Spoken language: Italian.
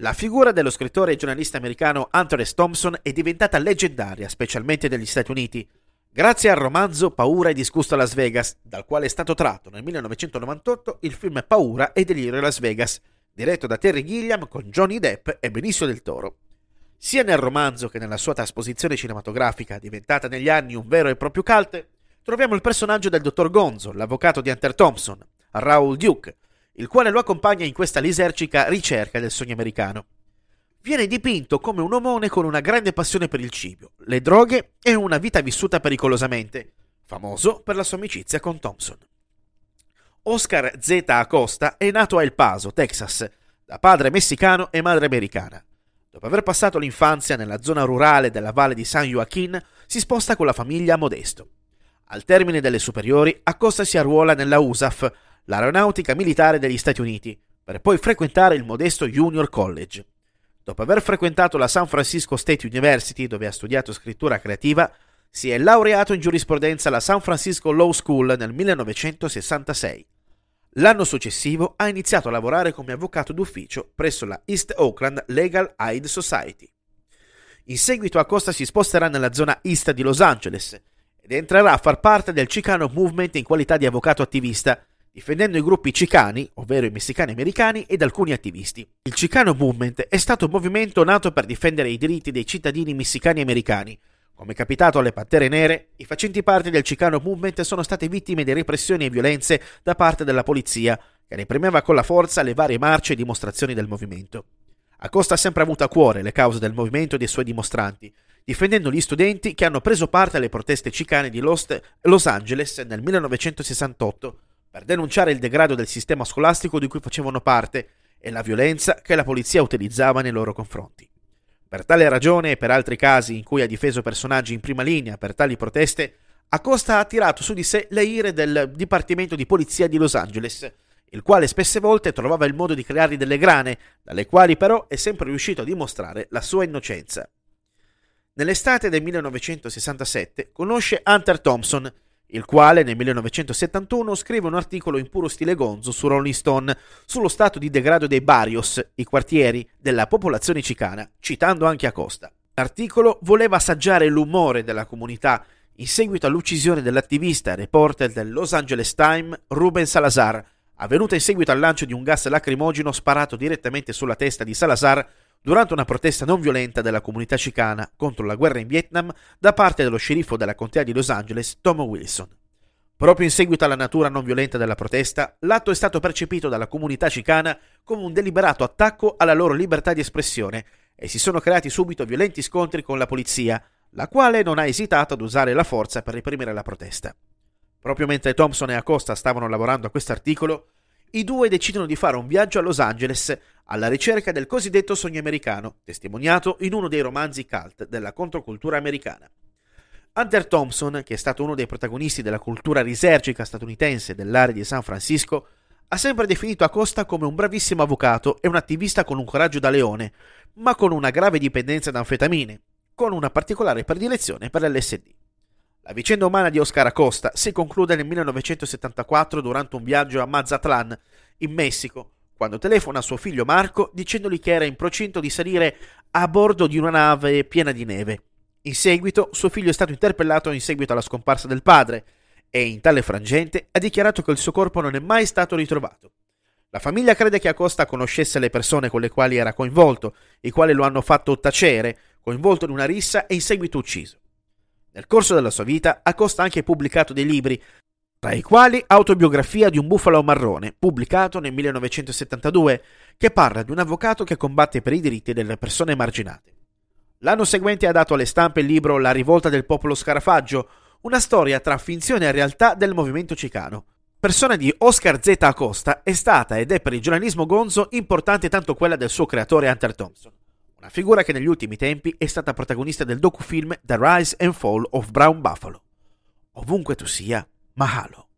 La figura dello scrittore e giornalista americano Hunter S. Thompson è diventata leggendaria, specialmente negli Stati Uniti, grazie al romanzo Paura e disgusto a Las Vegas, dal quale è stato tratto nel 1998 il film Paura e delirio a Las Vegas, diretto da Terry Gilliam con Johnny Depp e Benicio del Toro. Sia nel romanzo che nella sua trasposizione cinematografica, diventata negli anni un vero e proprio cult, troviamo il personaggio del dottor Gonzo, l'avvocato di Hunter Thompson, Raoul Duke, il quale lo accompagna in questa lisergica ricerca del sogno americano. Viene dipinto come un omone con una grande passione per il cibo, le droghe e una vita vissuta pericolosamente, famoso per la sua amicizia con Thompson. Oscar Z. Acosta è nato a El Paso, Texas, da padre messicano e madre americana. Dopo aver passato l'infanzia nella zona rurale della valle di San Joaquin, si sposta con la famiglia a Modesto. Al termine delle superiori, Acosta si arruola nella USAF, l'aeronautica militare degli Stati Uniti, per poi frequentare il modesto Junior College. Dopo aver frequentato la San Francisco State University, dove ha studiato scrittura creativa, si è laureato in giurisprudenza alla San Francisco Law School nel 1966. L'anno successivo ha iniziato a lavorare come avvocato d'ufficio presso la East Oakland Legal Aid Society. In seguito Acosta si sposterà nella zona East di Los Angeles ed entrerà a far parte del Chicano Movement in qualità di avvocato attivista, difendendo i gruppi cicani, ovvero i messicani americani, ed alcuni attivisti. Il Chicano Movement è stato un movimento nato per difendere i diritti dei cittadini messicani americani. Come capitato alle Pantere Nere, i facenti parte del Chicano Movement sono state vittime di repressioni e violenze da parte della polizia, che reprimeva con la forza le varie marce e dimostrazioni del movimento. Acosta ha sempre avuto a cuore le cause del movimento e dei suoi dimostranti, difendendo gli studenti che hanno preso parte alle proteste cicane di Los Angeles nel 1968 per denunciare il degrado del sistema scolastico di cui facevano parte e la violenza che la polizia utilizzava nei loro confronti. Per tale ragione e per altri casi in cui ha difeso personaggi in prima linea per tali proteste, Acosta ha attirato su di sé le ire del Dipartimento di Polizia di Los Angeles, il quale spesse volte trovava il modo di creargli delle grane, dalle quali però è sempre riuscito a dimostrare la sua innocenza. Nell'estate del 1967 conosce Hunter Thompson, il quale nel 1971 scrive un articolo in puro stile gonzo su Rolling Stone sullo stato di degrado dei barrios, i quartieri, della popolazione cicana, citando anche Acosta. L'articolo voleva assaggiare l'umore della comunità in seguito all'uccisione dell'attivista e reporter del Los Angeles Times Ruben Salazar, avvenuta in seguito al lancio di un gas lacrimogeno sparato direttamente sulla testa di Salazar durante una protesta non violenta della comunità cicana contro la guerra in Vietnam da parte dello sceriffo della contea di Los Angeles, Tom Wilson. Proprio in seguito alla natura non violenta della protesta, l'atto è stato percepito dalla comunità cicana come un deliberato attacco alla loro libertà di espressione e si sono creati subito violenti scontri con la polizia, la quale non ha esitato ad usare la forza per reprimere la protesta. Proprio mentre Thompson e Acosta stavano lavorando a quest'articolo, i due decidono di fare un viaggio a Los Angeles alla ricerca del cosiddetto sogno americano, testimoniato in uno dei romanzi cult della controcultura americana. Hunter Thompson, che è stato uno dei protagonisti della cultura risergica statunitense dell'area di San Francisco, ha sempre definito Acosta come un bravissimo avvocato e un attivista con un coraggio da leone, ma con una grave dipendenza da anfetamine, con una particolare predilezione per l'LSD. La vicenda umana di Oscar Acosta si conclude nel 1974 durante un viaggio a Mazatlan, in Messico, quando telefona a suo figlio Marco dicendogli che era in procinto di salire a bordo di una nave piena di neve. In seguito suo figlio è stato interpellato in seguito alla scomparsa del padre e in tale frangente ha dichiarato che il suo corpo non è mai stato ritrovato. La famiglia crede che Acosta conoscesse le persone con le quali era coinvolto, i quali lo hanno fatto tacere, coinvolto in una rissa e in seguito ucciso. Nel corso della sua vita Acosta ha anche pubblicato dei libri tra i quali Autobiografia di un bufalo marrone, pubblicato nel 1972, che parla di un avvocato che combatte per i diritti delle persone emarginate. L'anno seguente ha dato alle stampe il libro La rivolta del popolo scarafaggio, una storia tra finzione e realtà del movimento cicano. Persona di Oscar Z. Acosta è stata ed è per il giornalismo gonzo importante tanto quella del suo creatore Hunter Thompson, una figura che negli ultimi tempi è stata protagonista del docufilm The Rise and Fall of Brown Buffalo. Ovunque tu sia, Mahalo.